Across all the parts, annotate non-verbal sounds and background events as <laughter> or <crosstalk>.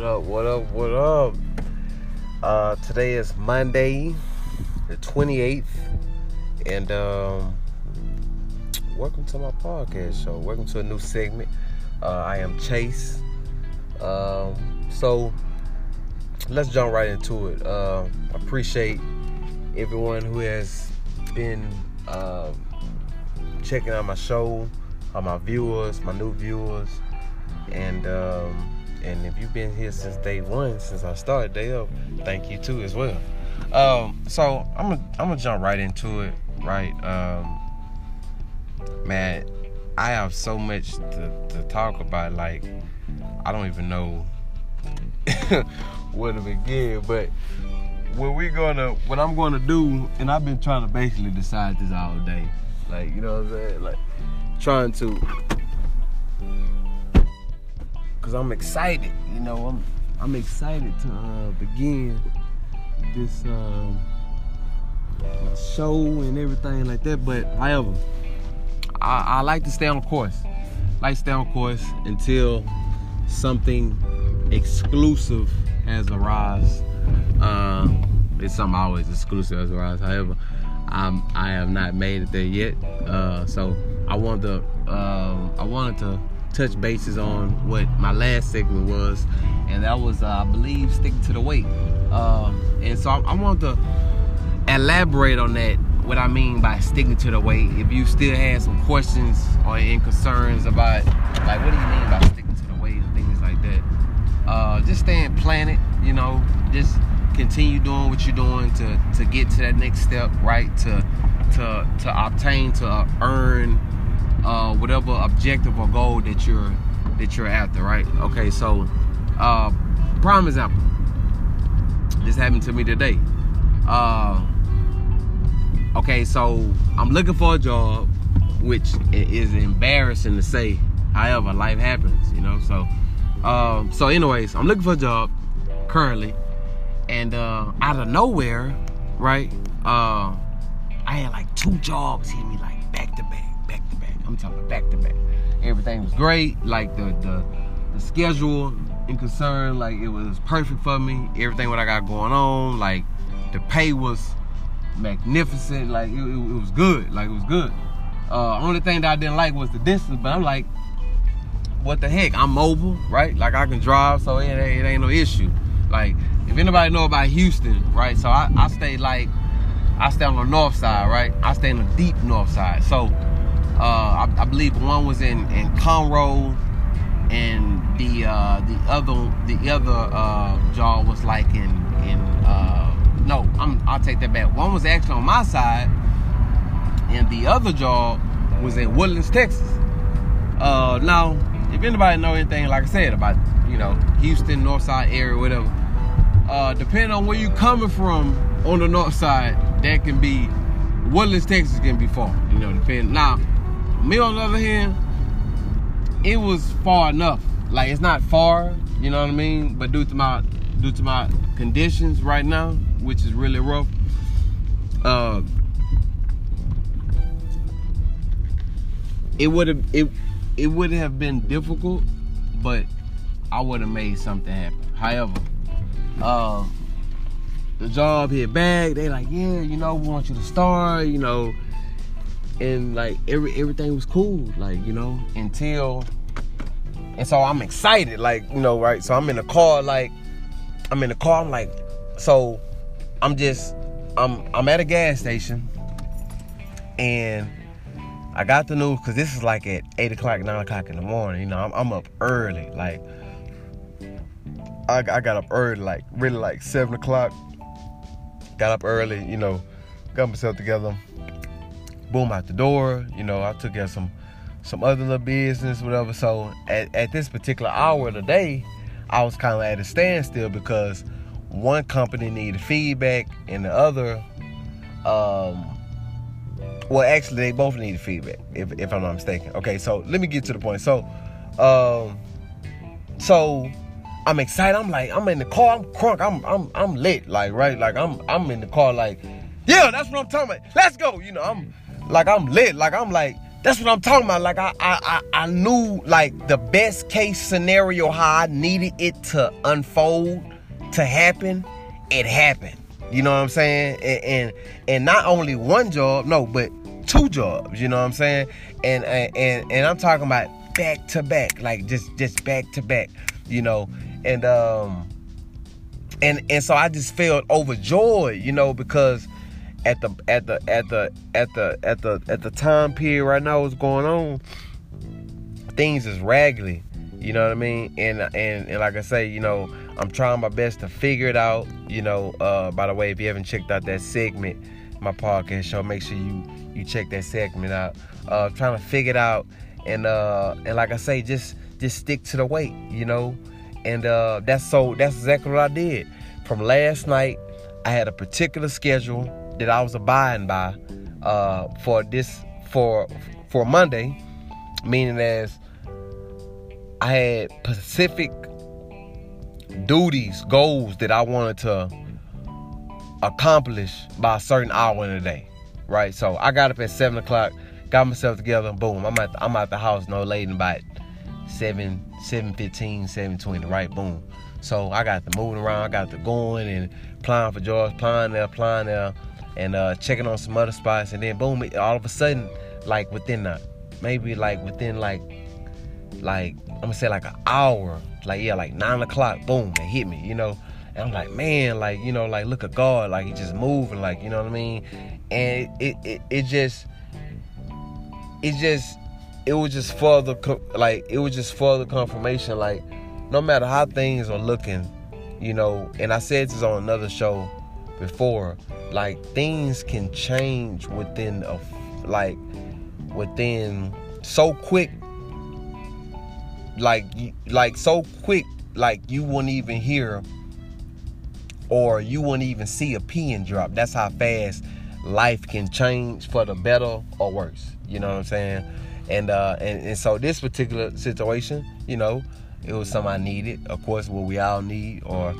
What up, what up, what up? Uh, today is Monday, the 28th, and um, welcome to my podcast show. Welcome to a new segment. Uh, I am Chase. Um, so let's jump right into it. Uh, appreciate everyone who has been uh, checking out my show, all my viewers, my new viewers, and um, and if you've been here since day one, since I started day up, thank you too as well. Um, so I'm gonna I'm gonna jump right into it, right? Um, man, I have so much to, to talk about. Like I don't even know <laughs> where to begin, but what we gonna what I'm gonna do, and I've been trying to basically decide this all day. Like, you know what I'm saying? Like trying to cause I'm excited, you know, I'm I'm excited to uh, begin this um, show and everything like that. But however, I, I like to stay on course. like stay on course until something exclusive has arisen. Um, it's something always exclusive has arisen. However, I'm I have not made it there yet. Uh, so I want to um, I wanted to touch bases on what my last segment was, and that was uh, I believe sticking to the weight. Um, and so I, I want to elaborate on that. What I mean by sticking to the weight. If you still have some questions or in concerns about like what do you mean by sticking to the weight and things like that, uh, just staying planted. You know, just continue doing what you're doing to to get to that next step, right? To to to obtain to earn uh, whatever objective or goal that you're that you're after, right? Okay, so uh, prime example. This happened to me today. Uh, okay, so I'm looking for a job, which is embarrassing to say. However, life happens, you know. So, um, so anyways, I'm looking for a job currently, and uh, out of nowhere, right? Uh, I had like two jobs hit me like back to back, back to back. I'm talking back to back. Everything was great, like the the, the schedule and concern, like it was perfect for me. Everything what I got going on, like the pay was magnificent, like it, it, it was good, like it was good. Uh, only thing that I didn't like was the distance, but I'm like, what the heck? I'm mobile, right? Like I can drive, so it, it ain't no issue. Like if anybody know about Houston, right? So I, I stay like I stay on the north side, right? I stay in the deep north side. So uh, I, I, believe one was in in Conroe, and the uh, the other the other uh, jaw was like in in uh, no, I'm, I'll take that back. One was actually on my side, and the other jaw was in Woodlands, Texas. Uh, now, if anybody know anything, like I said about you know Houston, North Side area, whatever uh, depending on where you coming from on the north side, that can be Woodlands, Texas can be far. You know, depending. Now, me on the other hand, it was far enough. Like it's not far, you know what I mean? But due to my due to my conditions right now, which is really rough, uh, it would have it it would have been difficult, but I would have made something happen. However, uh, the job hit back. They like, yeah, you know, we want you to start, you know, and like every everything was cool, like you know, until, and so I'm excited, like you know, right? So I'm in the car, like I'm in the car, I'm like, so I'm just, I'm I'm at a gas station, and I got the news because this is like at eight o'clock, nine o'clock in the morning. You know, I'm, I'm up early, like I, I got up early, like really like seven o'clock. Got up early, you know, got myself together. Boom out the door, you know. I took care some some other little business, whatever. So at, at this particular hour of the day, I was kind of at a standstill because one company needed feedback and the other, um, well, actually they both needed feedback, if if I'm not mistaken. Okay, so let me get to the point. So, um, so I'm excited. I'm like, I'm in the car. I'm crunk. I'm I'm I'm lit. Like right. Like I'm I'm in the car. Like, yeah, that's what I'm talking about. Let's go. You know, I'm like I'm lit. Like I'm like that's what I'm talking about. Like I, I, I, knew like the best case scenario how I needed it to unfold, to happen. It happened. You know what I'm saying? And and, and not only one job, no, but two jobs. You know what I'm saying? And and, and I'm talking about back to back, like just just back to back. You know, and um, and and so I just felt overjoyed. You know, because at the at the at the at the at the at the time period right now what's going on things is raggedy. You know what i mean? And and and like i say you know i'm trying my best to figure it out you know uh by the way if you haven't checked out that segment my podcast show make sure you you check that segment out. Uh trying to figure it out and uh and like i say just just stick to the weight you know? And uh that's so that's exactly what i did. From last night i had a particular schedule that I was abiding by uh, for this for for Monday, meaning as I had specific duties, goals that I wanted to accomplish by a certain hour in the day, right? So I got up at seven o'clock, got myself together, boom, I'm at the, I'm at the house no later than about seven, seven fifteen, seven twenty, right? Boom. So I got the moving around, I got the going and applying for jobs, applying there, applying there and uh, checking on some other spots, and then boom, all of a sudden, like within a, maybe like within like like I'm gonna say like an hour, like yeah, like nine o'clock, boom, it hit me, you know. And I'm like, man, like you know, like look at God, like he just moving, like you know what I mean. And it it, it just it just it was just further like it was just further confirmation, like no matter how things are looking, you know. And I said this on another show before like things can change within a like within so quick like like so quick like you wouldn't even hear or you wouldn't even see a pin drop. That's how fast life can change for the better or worse. You know what i'm saying? And uh and, and so this particular situation you know it was something i needed. Of course what we all need or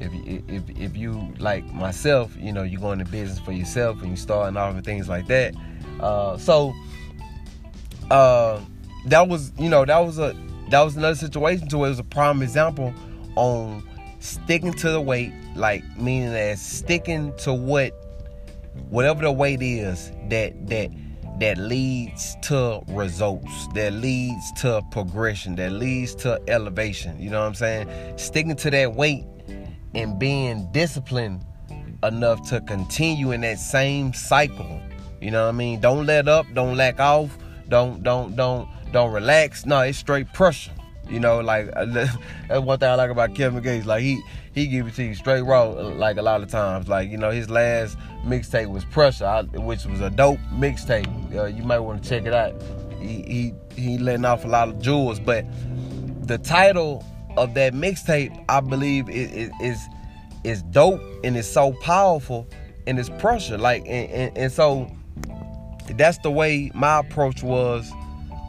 if if if you like myself, you know, you go into business for yourself and you starting off and things like that. Uh, so uh, that was you know that was a that was another situation to where it was a prime example on sticking to the weight, like meaning that sticking to what whatever the weight is that that that leads to results, that leads to progression, that leads to elevation. You know what I'm saying? Sticking to that weight and being disciplined enough to continue in that same cycle. You know what I mean? Don't let up, don't lack off, don't don't don't don't relax. No, it's straight pressure. You know, like <laughs> that's one thing I like about Kevin Gates. Like he he give it to you straight raw. Like a lot of times, like you know, his last mixtape was Pressure, which was a dope mixtape. Uh, you might want to check it out. He he he letting off a lot of jewels, but the title of that mixtape, I believe is is is dope and it's so powerful and it's pressure. Like and, and, and so that's the way my approach was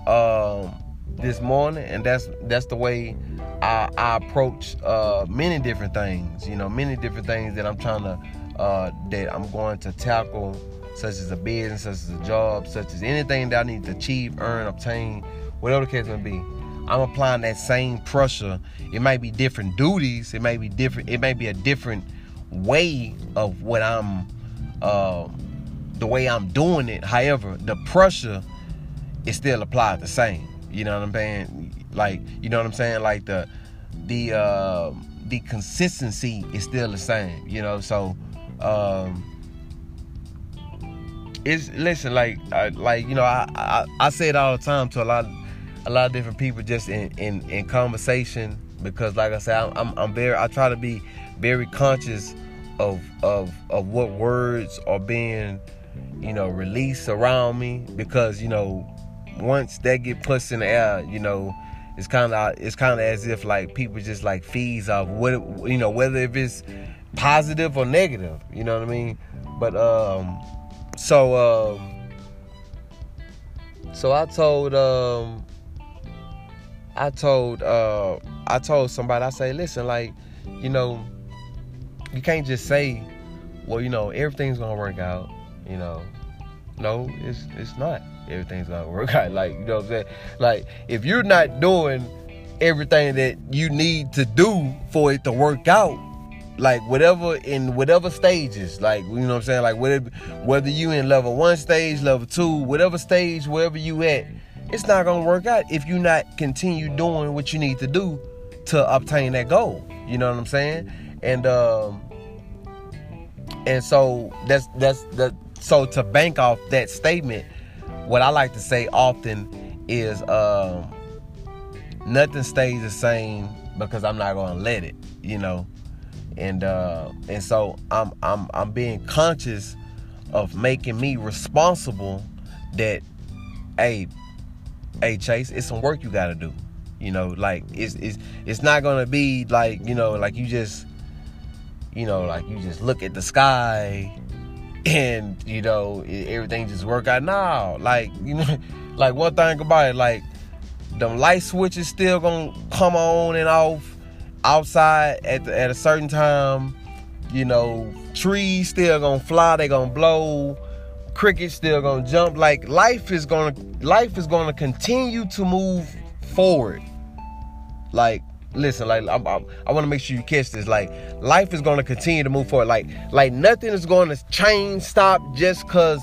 um, this morning, and that's that's the way I, I approach uh, many different things. You know, many different things that I'm trying to uh, that I'm going to tackle, such as a business, such as a job, such as anything that I need to achieve, earn, obtain, whatever the case may be. I'm applying that same pressure. It might be different duties. It might be different. It may be a different way of what I'm, uh, the way I'm doing it. However, the pressure is still applied the same. You know what I'm saying? Like, you know what I'm saying? Like the, the, uh, the consistency is still the same. You know, so, um, it's listen like, uh, like you know, I, I I say it all the time to a lot. A lot of different people just in in, in conversation because like I said I'm, I'm very I try to be very conscious of of of what words are being you know released around me because you know once that get pushed in the air you know it's kind of it's kind of as if like people just like feeds off what you know whether if it's positive or negative you know what I mean? But um so um so I told um I told uh I told somebody I say listen like you know you can't just say well you know everything's gonna work out you know no it's it's not everything's gonna <laughs> work out. Like, you know what I'm saying? Like, if you're not doing everything that you need to do for it to work out, like whatever in whatever stages, like you know what I'm saying, like whether whether you in level one stage, level two, whatever stage, wherever you at, it's not gonna work out if you not continue doing what you need to do to obtain that goal. You know what I'm saying? And um and so that's that's that so to bank off that statement, what I like to say often is um nothing stays the same because I'm not gonna let it, you know. And uh and so I'm I'm I'm being conscious of making me responsible that hey hey Chase, it's some work you gotta do. You know, like it's it's it's not gonna be like, you know, like you just you know, like you just look at the sky <laughs> and you know everything just work out now. Like you know, <laughs> like one thing about it, like them light switches still gonna come on and off outside at the, at a certain time. You know, trees still gonna fly, they gonna blow. Crickets still gonna jump. Like life is gonna life is gonna continue to move forward. Like listen, like I'm, I'm, i want to make sure you catch this. Like life is to continue to move forward. Like like nothing is to change, stop just cause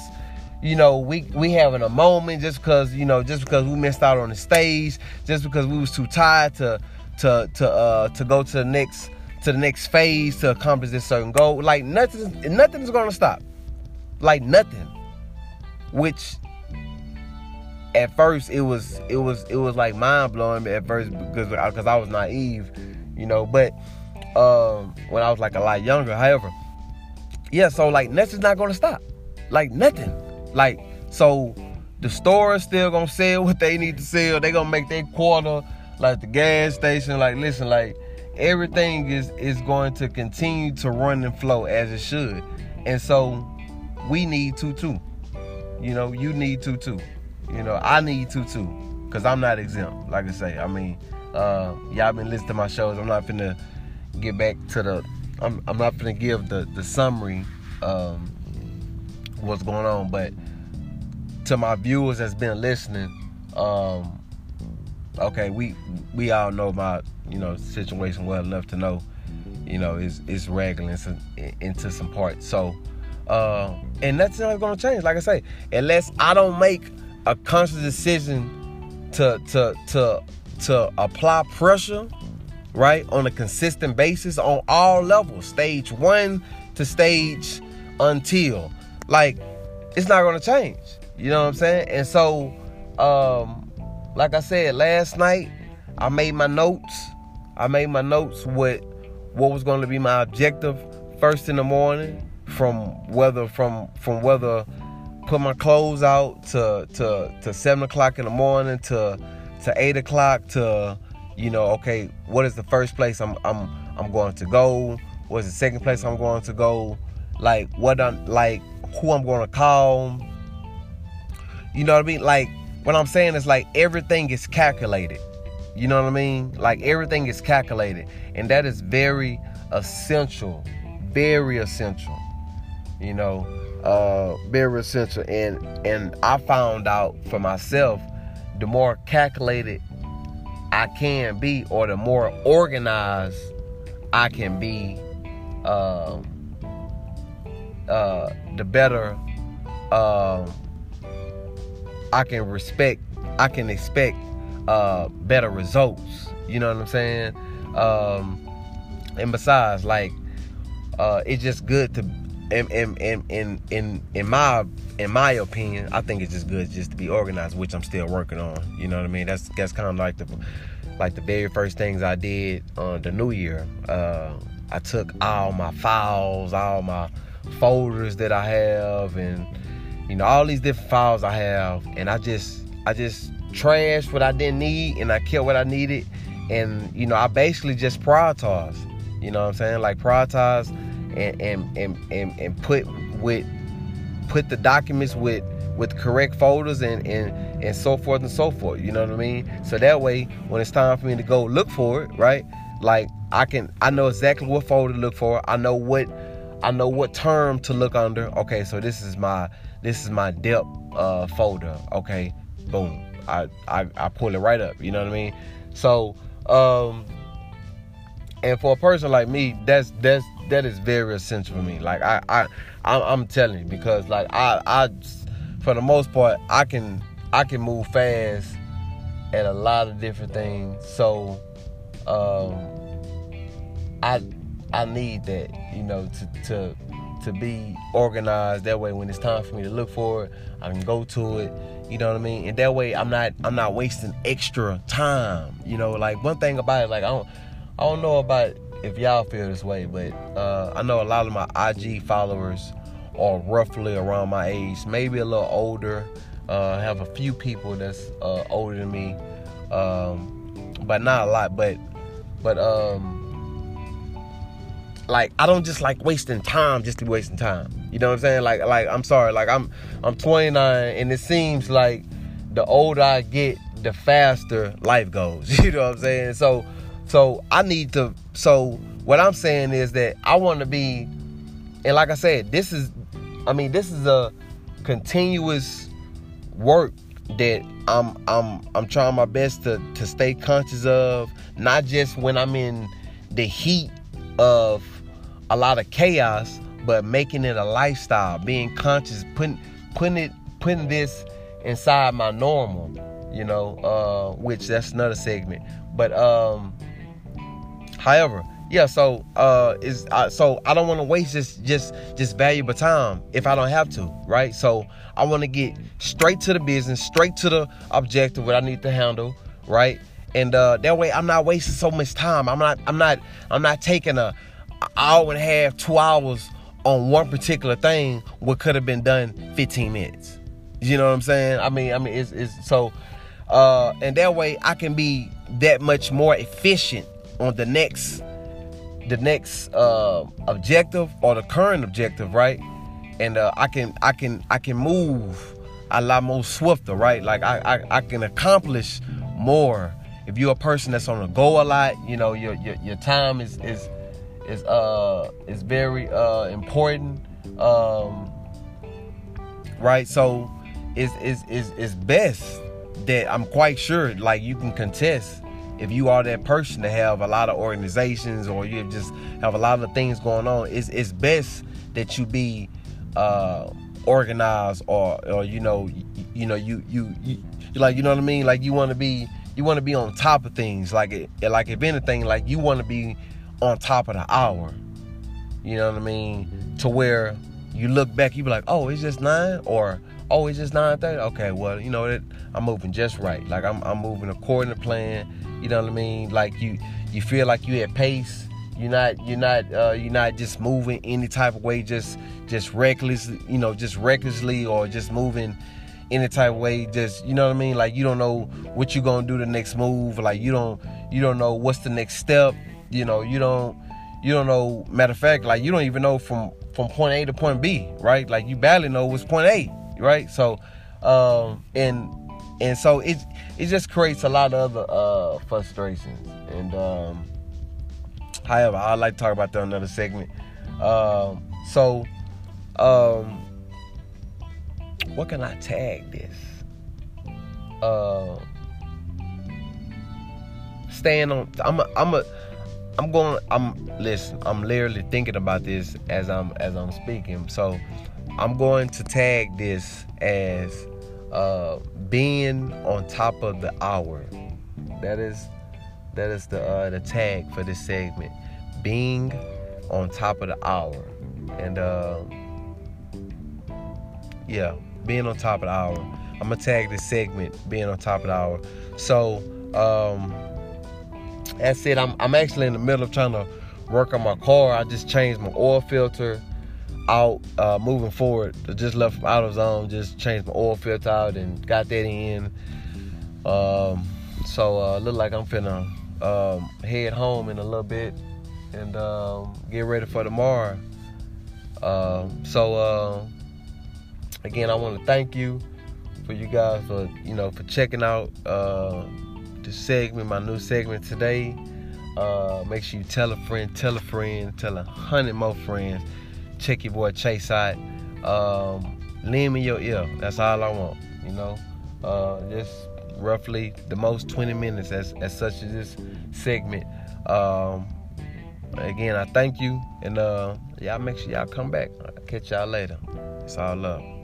you know we we having a moment, just cause you know just because we missed out on the stage, just because we was too tired to to to uh to go to the next to the next phase to accomplish this certain goal. Like nothing nothing is going to stop. Like nothing. Which at first it was it was it was like mind blowing at first because because I was naive, you know. But um, when I was like a lot younger, however, yeah. So like nothing's not gonna stop, like nothing. Like so, the store is still gonna sell <laughs> what they need to sell. They gonna make their quarter. Like the gas station, like listen, like everything is is going to continue to run and flow as it should, and so we need to too. You know, you need to too. You know, I need to too, cause I'm not exempt. Like I say, I mean, uh, y'all been listening to my shows. I'm not finna get back to the. I'm, I'm not finna give the the summary um, what's going on, but to my viewers that's been listening, um, okay, we we all know my you know situation well enough to know, you know, it's it's ragging into, into some parts. So, uh, and that's not gonna change. Like I say, unless I don't make a conscious decision to to to to apply pressure right on a consistent basis on all levels stage one to stage until like it's not to change. You know what i'm saying? And so um like i said last night i made my notes. I made my notes with what was going to be my objective first in the morning from whether from from whether put my clothes out to to to seven o'clock in the morning to to eight o'clock to you know okay what is the first place I'm I'm I'm going to go? What's the second place I'm going to go? Like what I'm like who I'm going to call? You know what I mean? Like what I'm saying is like everything is calculated. You know what I mean? Like everything is calculated. And that is very essential. Very essential you know uh, very essential. And and I found out for myself, the more calculated I can be, or the more organized I can be, uh, uh, the better uh, I can respect. I can expect uh, better results. You know what I'm saying? Um, and besides, like, uh, it's just good to in in in in in, my in my opinion, I think it's just good just to be organized, which I'm still working on. You know what I mean? That's that's kind of like the like the very first things I did on the new year. Uh, I took all my files, all my folders that I have, and you know all these different files I have, and I just I just trashed what I didn't need, and I kept what I needed, and you know I basically just prioritized. You know what I'm saying? Like prioritize and and and and, and put with put the documents with with correct folders and, and and so forth and so forth. You know what I mean? So that way, when it's time for me to go look for it, right? Like I can, I know exactly what folder to look for. I know what, I know what term to look under. Okay, so this is my this is my depth uh, folder. Okay, boom. I, I I pull it right up. You know what I mean? So um, and for a person like me, that's that's that is very essential for me. Like I I I'm, telling you because like I I for the most part I can I can move fast at a lot of different things. So um, I I need that you know to to to be organized. That way, when it's time for me to look for it, I can go to it. You know what I mean? And that way, I'm not I'm not wasting extra time. You know, like one thing about it, like I don't I don't know about if y'all feel this way, but uh, I know a lot of my IG followers are roughly around my age, maybe a little older. Uh, have a few people that's uh, older than me, um, but not a lot. But but um, like I don't just like wasting time just to be wasting time. You know what I'm saying? Like like I'm sorry, like I'm I'm 29 and it seems like the older I get, the faster life goes. <laughs> You know what I'm saying? So so I need to so what I'm saying is that I want to be and like I said, this is I mean, this is a continuous work that I'm I'm I'm trying my best to to stay conscious of, not just when I'm in the heat of a lot of chaos, but making it a lifestyle, being conscious, putting putting it putting this inside my normal, you know, uh, which that's another segment. But um however, yeah, so uh is uh, so I don't want to waste this just just valuable time if I don't have to, right? So I want to get straight to the business, straight to the objective what I need to handle, right? And uh that way I'm not wasting so much time. I'm not I'm not I'm not taking a hour and a half, two hours on one particular thing, what could have been done 15 minutes. You know what I'm saying? I mean, I mean, it's, it's so, uh, and that way I can be that much more efficient on the next, the next uh, objective or the current objective, right? And uh, I can, I can, I can move a lot more swifter, right? Like I, I, I can accomplish more. If you're a person that's on the go a lot, you know, your, your, your time is, is, is uh is very uh important. Um right? So it's is is is best that I'm quite sure like you can contest if you are that person to have a lot of organizations or you just have a lot of things going on, it's it's best that you be uh organized or or you know you, know you, you you like you know what I mean like you want to be you want to be on top of things like it like if anything like you want to be on top of the hour. You know what I mean? To where you look back, you be like, oh, it's just nine, or oh, it's just nine thirty. Okay, well, you know that I'm moving just right. Like I'm, I'm moving according to plan. You know what I mean? Like you, you feel like you at pace. You're not, you're not, uh, you're not just moving any type of way, just, just recklessly, you know, just recklessly, or just moving any type of way. Just, you know what I mean? Like you don't know what you're gonna do the next move. Like you don't, you don't know what's the next step you know you don't you don't know matter of fact like you don't even know from from point a to point b right like you barely know what's point a right so um and and so it it just creates a lot of other uh frustrations and um however i'd like to talk about that another segment um so um what can i tag this uh staying on i'm a i'm a I'm going. I'm listen. I'm literally thinking about this as I'm as I'm speaking. So I'm going to tag this as uh, being on top of the hour. That is that is the uh, the tag for this segment. Being on top of the hour, and uh, yeah, being on top of the hour. I'm gonna tag this segment being on top of the hour. So. Um, that's it. I'm, I'm actually in the middle of trying to work on my car. I just changed my oil filter out uh, moving forward. I just left from AutoZone, just changed my oil filter out and got that in. Um, so uh, look like I'm finna um, head home in a little bit and um, get ready for tomorrow. Um, so uh, again, I want to thank you for you guys for you know for checking out uh, the segment, my new segment today. Uh, make sure you tell a friend, tell a friend, tell a hundred more friends. Check your boy Chase out. Um, lend me your ear. That's all I want. You know, uh, just roughly the most 20 minutes as as such as this segment. Um, again, I thank you, and uh, y'all make sure y'all come back. I'll catch y'all later. It's all love.